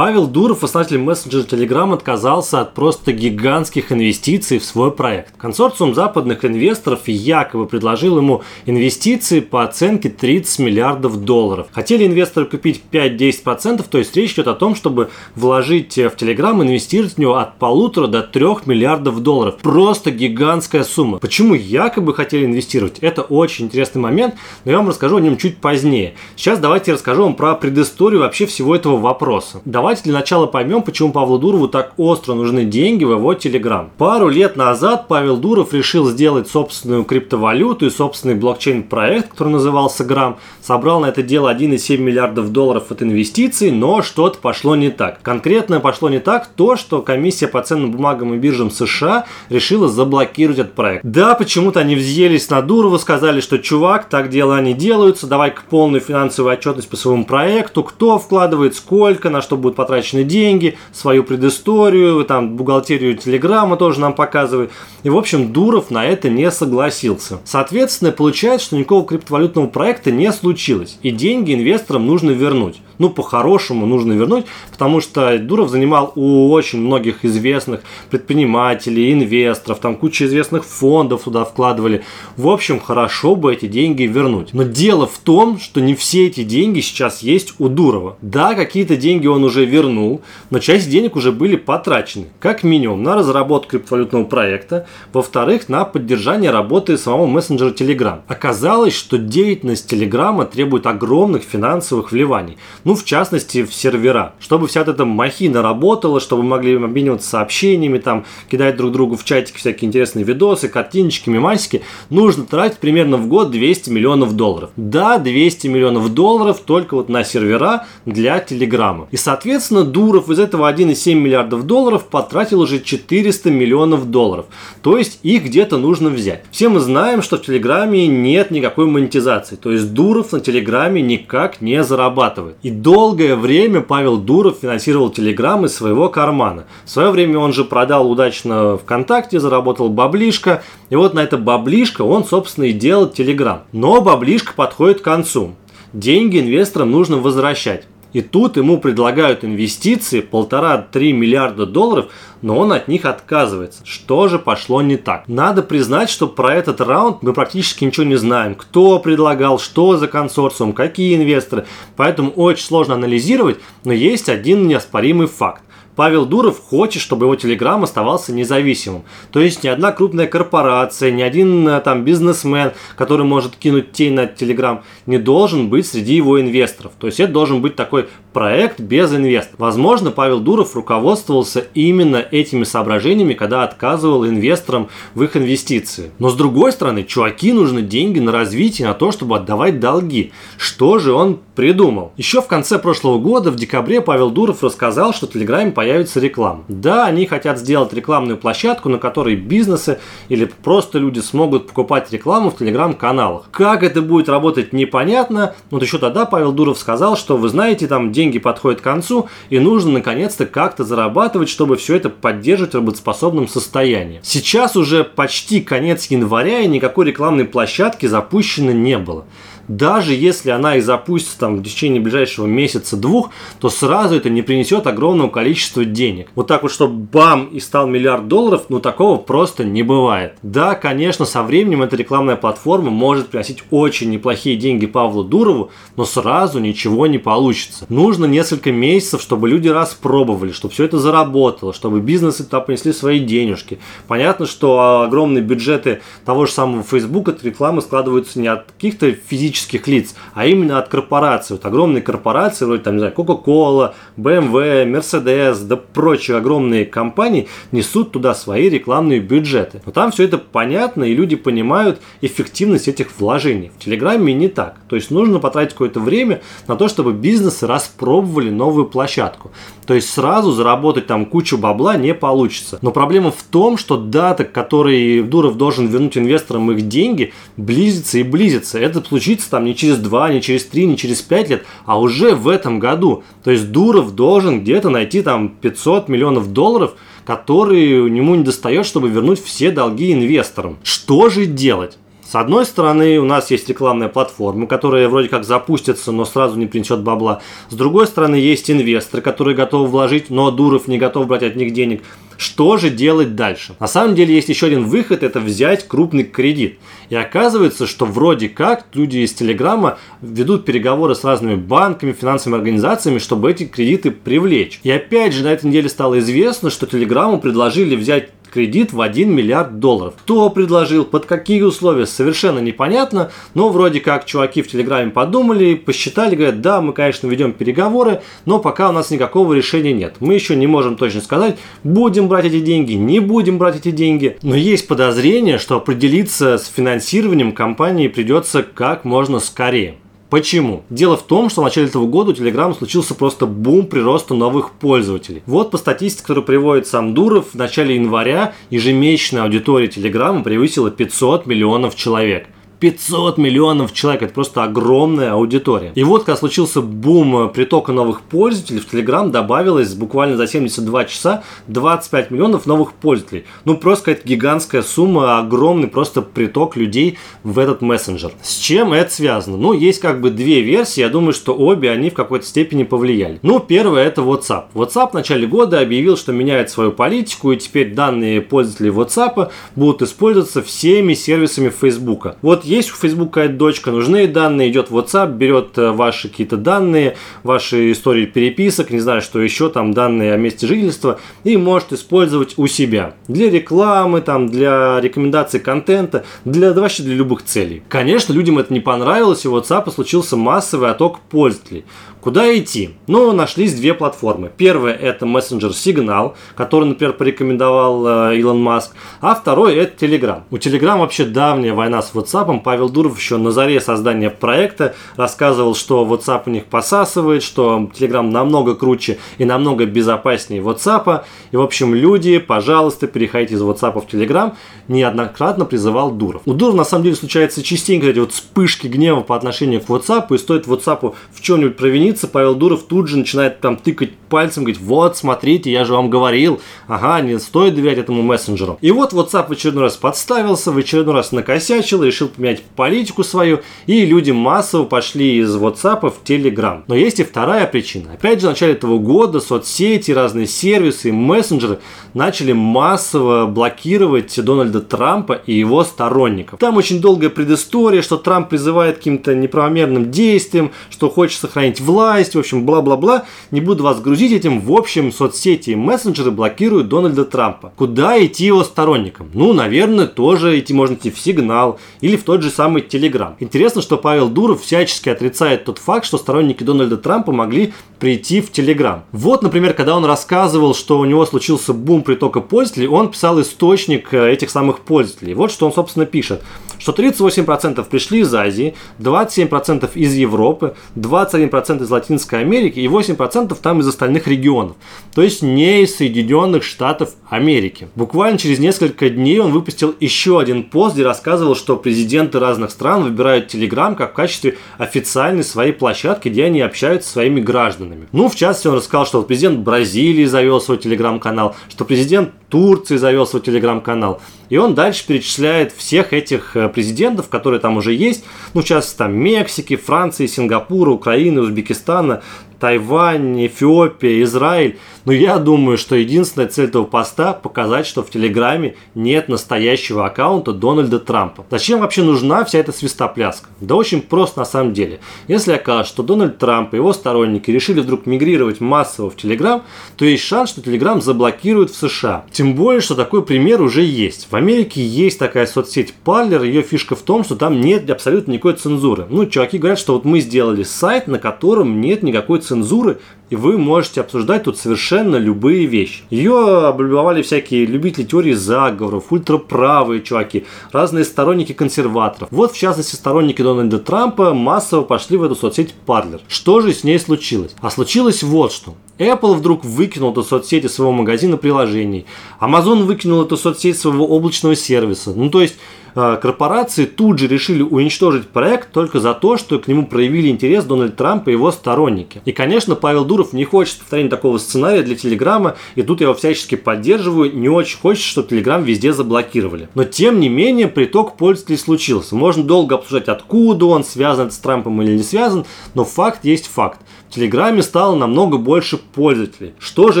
Павел Дуров, основатель мессенджера Telegram, отказался от просто гигантских инвестиций в свой проект. Консорциум западных инвесторов якобы предложил ему инвестиции по оценке 30 миллиардов долларов. Хотели инвесторы купить 5-10%, то есть речь идет о том, чтобы вложить в Telegram, инвестировать в него от полутора до 3 миллиардов долларов. Просто гигантская сумма. Почему якобы хотели инвестировать? Это очень интересный момент, но я вам расскажу о нем чуть позднее. Сейчас давайте расскажу вам про предысторию вообще всего этого вопроса. Давайте для начала поймем, почему Павлу Дурову так остро нужны деньги в его Telegram. Пару лет назад Павел Дуров решил сделать собственную криптовалюту и собственный блокчейн-проект, который назывался Грамм. Собрал на это дело 1,7 миллиардов долларов от инвестиций, но что-то пошло не так. Конкретно пошло не так то, что комиссия по ценным бумагам и биржам США решила заблокировать этот проект. Да, почему-то они взъелись на Дурова, сказали, что чувак, так дела не делаются, давай-ка полную финансовую отчетность по своему проекту, кто вкладывает, сколько, на что будут потрачены деньги, свою предысторию, там бухгалтерию Телеграма тоже нам показывает. И, в общем, Дуров на это не согласился. Соответственно, получается, что никакого криптовалютного проекта не случилось. И деньги инвесторам нужно вернуть. Ну, по-хорошему нужно вернуть, потому что Дуров занимал у очень многих известных предпринимателей, инвесторов, там куча известных фондов туда вкладывали. В общем, хорошо бы эти деньги вернуть. Но дело в том, что не все эти деньги сейчас есть у Дурова. Да, какие-то деньги он уже вернул, но часть денег уже были потрачены. Как минимум на разработку криптовалютного проекта, во-вторых, на поддержание работы самого мессенджера Telegram. Оказалось, что деятельность Телеграма требует огромных финансовых вливаний. В частности, в сервера. Чтобы вся эта махина работала, чтобы могли обмениваться сообщениями, там, кидать друг другу в чатике всякие интересные видосы, картиночки, мемасики, нужно тратить примерно в год 200 миллионов долларов. Да, 200 миллионов долларов только вот на сервера для Телеграма. И, соответственно, Дуров из этого 1,7 миллиардов долларов потратил уже 400 миллионов долларов. То есть их где-то нужно взять. Все мы знаем, что в Телеграме нет никакой монетизации. То есть Дуров на Телеграме никак не зарабатывает. И долгое время Павел Дуров финансировал Телеграм из своего кармана. В свое время он же продал удачно ВКонтакте, заработал баблишко. И вот на это баблишко он, собственно, и делал Телеграм. Но баблишко подходит к концу. Деньги инвесторам нужно возвращать. И тут ему предлагают инвестиции полтора-три миллиарда долларов, но он от них отказывается. Что же пошло не так? Надо признать, что про этот раунд мы практически ничего не знаем. Кто предлагал, что за консорциум, какие инвесторы. Поэтому очень сложно анализировать, но есть один неоспоримый факт. Павел Дуров хочет, чтобы его Телеграм оставался независимым. То есть ни одна крупная корпорация, ни один э, там бизнесмен, который может кинуть тень на Телеграм, не должен быть среди его инвесторов. То есть это должен быть такой проект без инвесторов. Возможно, Павел Дуров руководствовался именно этими соображениями, когда отказывал инвесторам в их инвестиции. Но с другой стороны, чуваки нужны деньги на развитие, на то, чтобы отдавать долги. Что же он придумал? Еще в конце прошлого года, в декабре, Павел Дуров рассказал, что в Телеграме появится реклама. Да, они хотят сделать рекламную площадку, на которой бизнесы или просто люди смогут покупать рекламу в телеграм-каналах. Как это будет работать, непонятно. Но вот еще тогда Павел Дуров сказал, что вы знаете, там деньги подходят к концу, и нужно наконец-то как-то зарабатывать, чтобы все это поддерживать в работоспособном состоянии. Сейчас уже почти конец января, и никакой рекламной площадки запущено не было даже если она и запустится там в течение ближайшего месяца-двух, то сразу это не принесет огромного количества денег. Вот так вот, чтобы бам и стал миллиард долларов, ну такого просто не бывает. Да, конечно, со временем эта рекламная платформа может приносить очень неплохие деньги Павлу Дурову, но сразу ничего не получится. Нужно несколько месяцев, чтобы люди распробовали, чтобы все это заработало, чтобы бизнесы туда принесли свои денежки. Понятно, что огромные бюджеты того же самого Facebook от рекламы складываются не от каких-то физических физических лиц, а именно от корпораций. Вот огромные корпорации, вроде там, не знаю, Coca-Cola, BMW, Mercedes, да прочие огромные компании несут туда свои рекламные бюджеты. Но там все это понятно, и люди понимают эффективность этих вложений. В Телеграме не так. То есть нужно потратить какое-то время на то, чтобы бизнесы распробовали новую площадку. То есть сразу заработать там кучу бабла не получится. Но проблема в том, что дата, которой Дуров должен вернуть инвесторам их деньги, близится и близится. Это случится там не через 2, не через 3, не через 5 лет, а уже в этом году. То есть Дуров должен где-то найти там 500 миллионов долларов, которые ему не достает, чтобы вернуть все долги инвесторам. Что же делать? С одной стороны, у нас есть рекламная платформа, которая вроде как запустится, но сразу не принесет бабла. С другой стороны, есть инвесторы, которые готовы вложить, но Дуров не готов брать от них денег. Что же делать дальше? На самом деле есть еще один выход, это взять крупный кредит. И оказывается, что вроде как люди из Телеграма ведут переговоры с разными банками, финансовыми организациями, чтобы эти кредиты привлечь. И опять же на этой неделе стало известно, что Телеграму предложили взять кредит в 1 миллиард долларов. Кто предложил, под какие условия, совершенно непонятно, но вроде как чуваки в Телеграме подумали, посчитали, говорят, да, мы, конечно, ведем переговоры, но пока у нас никакого решения нет. Мы еще не можем точно сказать, будем брать эти деньги, не будем брать эти деньги, но есть подозрение, что определиться с финансированием компании придется как можно скорее. Почему? Дело в том, что в начале этого года у Telegram случился просто бум прироста новых пользователей. Вот по статистике, которую приводит сам Дуров, в начале января ежемесячная аудитория Telegram превысила 500 миллионов человек – 500 миллионов человек, это просто огромная аудитория. И вот, когда случился бум притока новых пользователей, в Telegram добавилось буквально за 72 часа 25 миллионов новых пользователей. Ну, просто какая-то гигантская сумма, огромный просто приток людей в этот мессенджер. С чем это связано? Ну, есть как бы две версии, я думаю, что обе они в какой-то степени повлияли. Ну, первое это WhatsApp. WhatsApp в начале года объявил, что меняет свою политику, и теперь данные пользователей WhatsApp будут использоваться всеми сервисами Facebook. Вот есть у Facebook какая-то дочка, нужны данные, идет WhatsApp, берет э, ваши какие-то данные, ваши истории переписок, не знаю, что еще, там данные о месте жительства, и может использовать у себя. Для рекламы, там, для рекомендации контента, для, вообще для любых целей. Конечно, людям это не понравилось, и у WhatsApp случился массовый отток пользователей. Куда идти? Ну, нашлись две платформы. Первая это мессенджер Signal, который, например, порекомендовал э, Илон Маск, а второй это Telegram. У Telegram вообще давняя война с WhatsApp. Павел Дуров еще на заре создания проекта рассказывал, что WhatsApp у них посасывает, что Telegram намного круче и намного безопаснее WhatsApp. И, в общем, люди, пожалуйста, переходите из WhatsApp в Telegram. Неоднократно призывал Дуров. У Дурова, на самом деле, случается частенько эти вот вспышки гнева по отношению к WhatsApp, и стоит WhatsApp в чем-нибудь провинить странице Павел Дуров тут же начинает там тыкать пальцем, говорить, вот, смотрите, я же вам говорил, ага, не стоит доверять этому мессенджеру. И вот WhatsApp в очередной раз подставился, в очередной раз накосячил, решил поменять политику свою, и люди массово пошли из WhatsApp в Telegram. Но есть и вторая причина. Опять же, в начале этого года соцсети, разные сервисы и мессенджеры начали массово блокировать Дональда Трампа и его сторонников. Там очень долгая предыстория, что Трамп призывает к каким-то неправомерным действиям, что хочет сохранить власть, власть, в общем, бла-бла-бла. Не буду вас грузить этим. В общем, соцсети и мессенджеры блокируют Дональда Трампа. Куда идти его сторонникам? Ну, наверное, тоже идти можно идти в Сигнал или в тот же самый Телеграм. Интересно, что Павел Дуров всячески отрицает тот факт, что сторонники Дональда Трампа могли прийти в Телеграм. Вот, например, когда он рассказывал, что у него случился бум притока пользователей, он писал источник э, этих самых пользователей. Вот что он, собственно, пишет что 38% пришли из Азии, 27% из Европы, 21% из Латинской Америки и 8% там из остальных регионов. То есть не из Соединенных Штатов Америки. Буквально через несколько дней он выпустил еще один пост, где рассказывал, что президенты разных стран выбирают Telegram как в качестве официальной своей площадки, где они общаются со своими гражданами. Ну, в частности, он рассказал, что президент Бразилии завел свой телеграм-канал, что президент Турции завел свой телеграм-канал. И он дальше перечисляет всех этих э, президентов, которые там уже есть. Ну, сейчас там Мексики, Франции, Сингапура, Украины, Узбекистана, Тайвань, Эфиопия, Израиль. Но я думаю, что единственная цель этого поста – показать, что в Телеграме нет настоящего аккаунта Дональда Трампа. Зачем вообще нужна вся эта свистопляска? Да очень просто на самом деле. Если окажется, что Дональд Трамп и его сторонники решили вдруг мигрировать массово в Телеграм, то есть шанс, что Телеграм заблокируют в США. Тем более, что такой пример уже есть. В Америке есть такая соцсеть Parler, ее фишка в том, что там нет абсолютно никакой цензуры. Ну, чуваки говорят, что вот мы сделали сайт, на котором нет никакой цензуры цензуры, и вы можете обсуждать тут совершенно любые вещи. Ее облюбовали всякие любители теории заговоров, ультраправые чуваки, разные сторонники консерваторов. Вот, в частности, сторонники Дональда Трампа массово пошли в эту соцсеть Parler. Что же с ней случилось? А случилось вот что. Apple вдруг выкинул эту соцсеть своего магазина приложений. Amazon выкинул эту соцсеть своего облачного сервиса. Ну, то есть, Э, корпорации тут же решили уничтожить проект только за то, что к нему проявили интерес Дональд Трамп и его сторонники. И, конечно, Павел Дуров не хочет повторения такого сценария для Телеграма, и тут я его всячески поддерживаю, не очень хочет, чтобы Телеграм везде заблокировали. Но, тем не менее, приток пользователей случился. Можно долго обсуждать, откуда он, связан с Трампом или не связан, но факт есть факт. Телеграме стало намного больше пользователей. Что же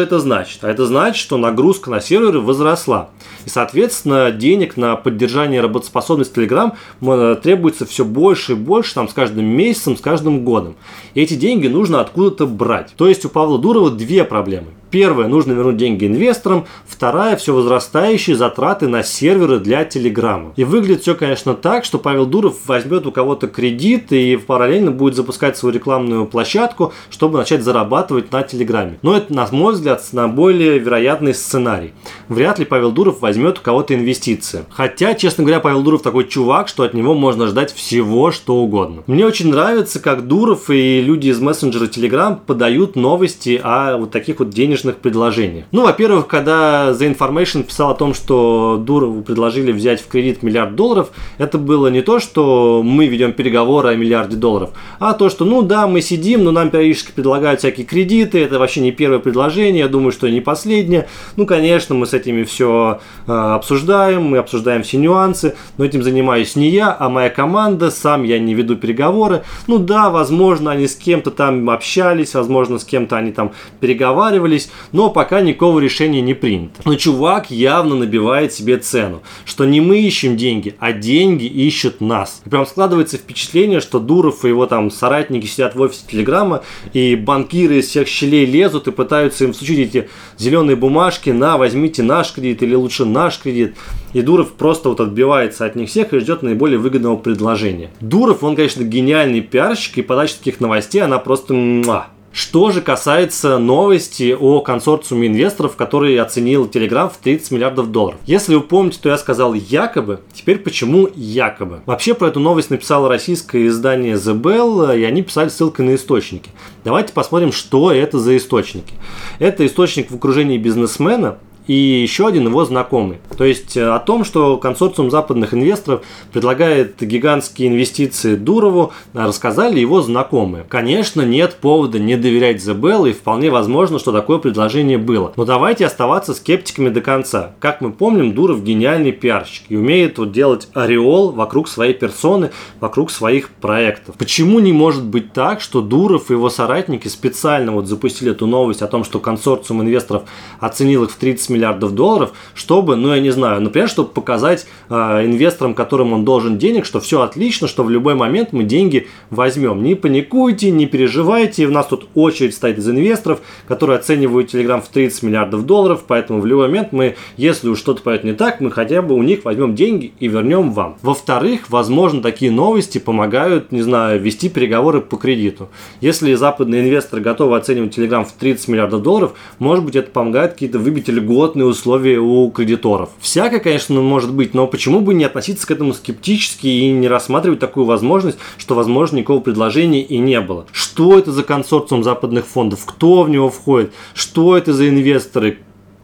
это значит? А это значит, что нагрузка на серверы возросла. И, соответственно, денег на поддержание работоспособности Telegram э, требуется все больше и больше там, с каждым месяцем, с каждым годом. И эти деньги нужно откуда-то брать. То есть у Павла Дурова две проблемы. Первое, нужно вернуть деньги инвесторам. Вторая, все возрастающие затраты на серверы для Телеграма. И выглядит все, конечно, так, что Павел Дуров возьмет у кого-то кредит и параллельно будет запускать свою рекламную площадку, чтобы начать зарабатывать на Телеграме. Но это, на мой взгляд, на более вероятный сценарий. Вряд ли Павел Дуров возьмет у кого-то инвестиции. Хотя, честно говоря, Павел Дуров такой чувак, что от него можно ждать всего, что угодно. Мне очень нравится, как Дуров и люди из мессенджера Telegram подают новости о вот таких вот денежных денежных предложениях. Ну, во-первых, когда The Information писал о том, что Дурову предложили взять в кредит миллиард долларов, это было не то, что мы ведем переговоры о миллиарде долларов, а то, что, ну да, мы сидим, но нам периодически предлагают всякие кредиты, это вообще не первое предложение, я думаю, что не последнее. Ну, конечно, мы с этими все э, обсуждаем, мы обсуждаем все нюансы, но этим занимаюсь не я, а моя команда, сам я не веду переговоры. Ну да, возможно, они с кем-то там общались, возможно, с кем-то они там переговаривались, но пока никакого решения не принято. Но чувак явно набивает себе цену, что не мы ищем деньги, а деньги ищут нас. И прям складывается впечатление, что Дуров и его там соратники сидят в офисе Телеграма, и банкиры из всех щелей лезут и пытаются им всучить эти зеленые бумажки, на, возьмите наш кредит или лучше наш кредит. И Дуров просто вот отбивается от них всех и ждет наиболее выгодного предложения. Дуров, он, конечно, гениальный пиарщик, и подача таких новостей, она просто муа, что же касается новости о консорциуме инвесторов, который оценил Telegram в 30 миллиардов долларов. Если вы помните, то я сказал якобы, теперь почему якобы? Вообще про эту новость написало российское издание The Bell, и они писали ссылкой на источники. Давайте посмотрим, что это за источники. Это источник в окружении бизнесмена, и еще один его знакомый. То есть э, о том, что консорциум западных инвесторов предлагает гигантские инвестиции Дурову, э, рассказали его знакомые. Конечно, нет повода не доверять The и вполне возможно, что такое предложение было. Но давайте оставаться скептиками до конца. Как мы помним, Дуров гениальный пиарщик и умеет вот делать ореол вокруг своей персоны, вокруг своих проектов. Почему не может быть так, что Дуров и его соратники специально вот запустили эту новость о том, что консорциум инвесторов оценил их в 30 миллиардов долларов, чтобы, ну я не знаю, например, чтобы показать э, инвесторам, которым он должен денег, что все отлично, что в любой момент мы деньги возьмем. Не паникуйте, не переживайте, у нас тут очередь стоит из инвесторов, которые оценивают Telegram в 30 миллиардов долларов, поэтому в любой момент мы, если уж что-то пойдет не так, мы хотя бы у них возьмем деньги и вернем вам. Во-вторых, возможно, такие новости помогают, не знаю, вести переговоры по кредиту. Если западные инвесторы готовы оценивать Telegram в 30 миллиардов долларов, может быть, это помогает какие-то выбить льготы льготные условия у кредиторов. Всякое, конечно, может быть, но почему бы не относиться к этому скептически и не рассматривать такую возможность, что, возможно, никакого предложения и не было. Что это за консорциум западных фондов? Кто в него входит? Что это за инвесторы?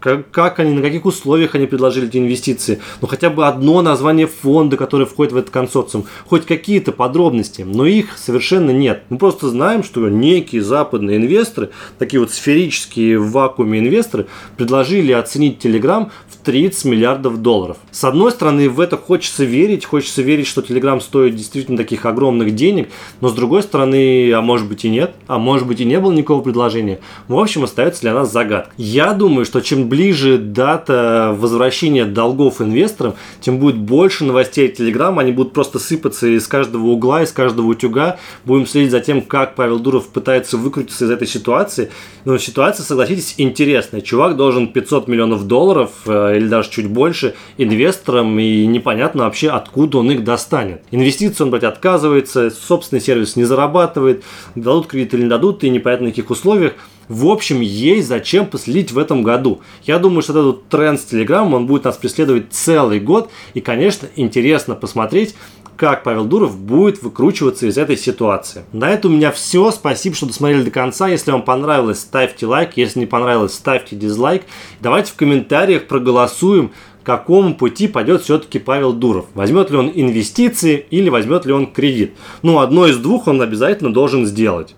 Как, как они, на каких условиях они предложили эти инвестиции, ну хотя бы одно название фонда, который входит в этот консорциум, хоть какие-то подробности, но их совершенно нет. Мы просто знаем, что некие западные инвесторы, такие вот сферические в вакууме инвесторы, предложили оценить Telegram в 30 миллиардов долларов. С одной стороны, в это хочется верить, хочется верить, что Telegram стоит действительно таких огромных денег, но с другой стороны, а может быть и нет, а может быть и не было никакого предложения. В общем, остается для нас загадка. Я думаю, что чем ближе дата возвращения долгов инвесторам, тем будет больше новостей Telegram, они будут просто сыпаться из каждого угла, из каждого утюга. Будем следить за тем, как Павел Дуров пытается выкрутиться из этой ситуации. Но ситуация, согласитесь, интересная. Чувак должен 500 миллионов долларов э, или даже чуть больше инвесторам, и непонятно вообще, откуда он их достанет. Инвестиции он брать отказывается, собственный сервис не зарабатывает, дадут кредит или не дадут, и непонятно на каких условиях. В общем, есть зачем последить в этом году. Я думаю, что этот тренд с Telegram, он будет нас преследовать целый год. И, конечно, интересно посмотреть, как Павел Дуров будет выкручиваться из этой ситуации. На этом у меня все. Спасибо, что досмотрели до конца. Если вам понравилось, ставьте лайк. Если не понравилось, ставьте дизлайк. Давайте в комментариях проголосуем, какому пути пойдет все-таки Павел Дуров. Возьмет ли он инвестиции или возьмет ли он кредит. Ну, одно из двух он обязательно должен сделать.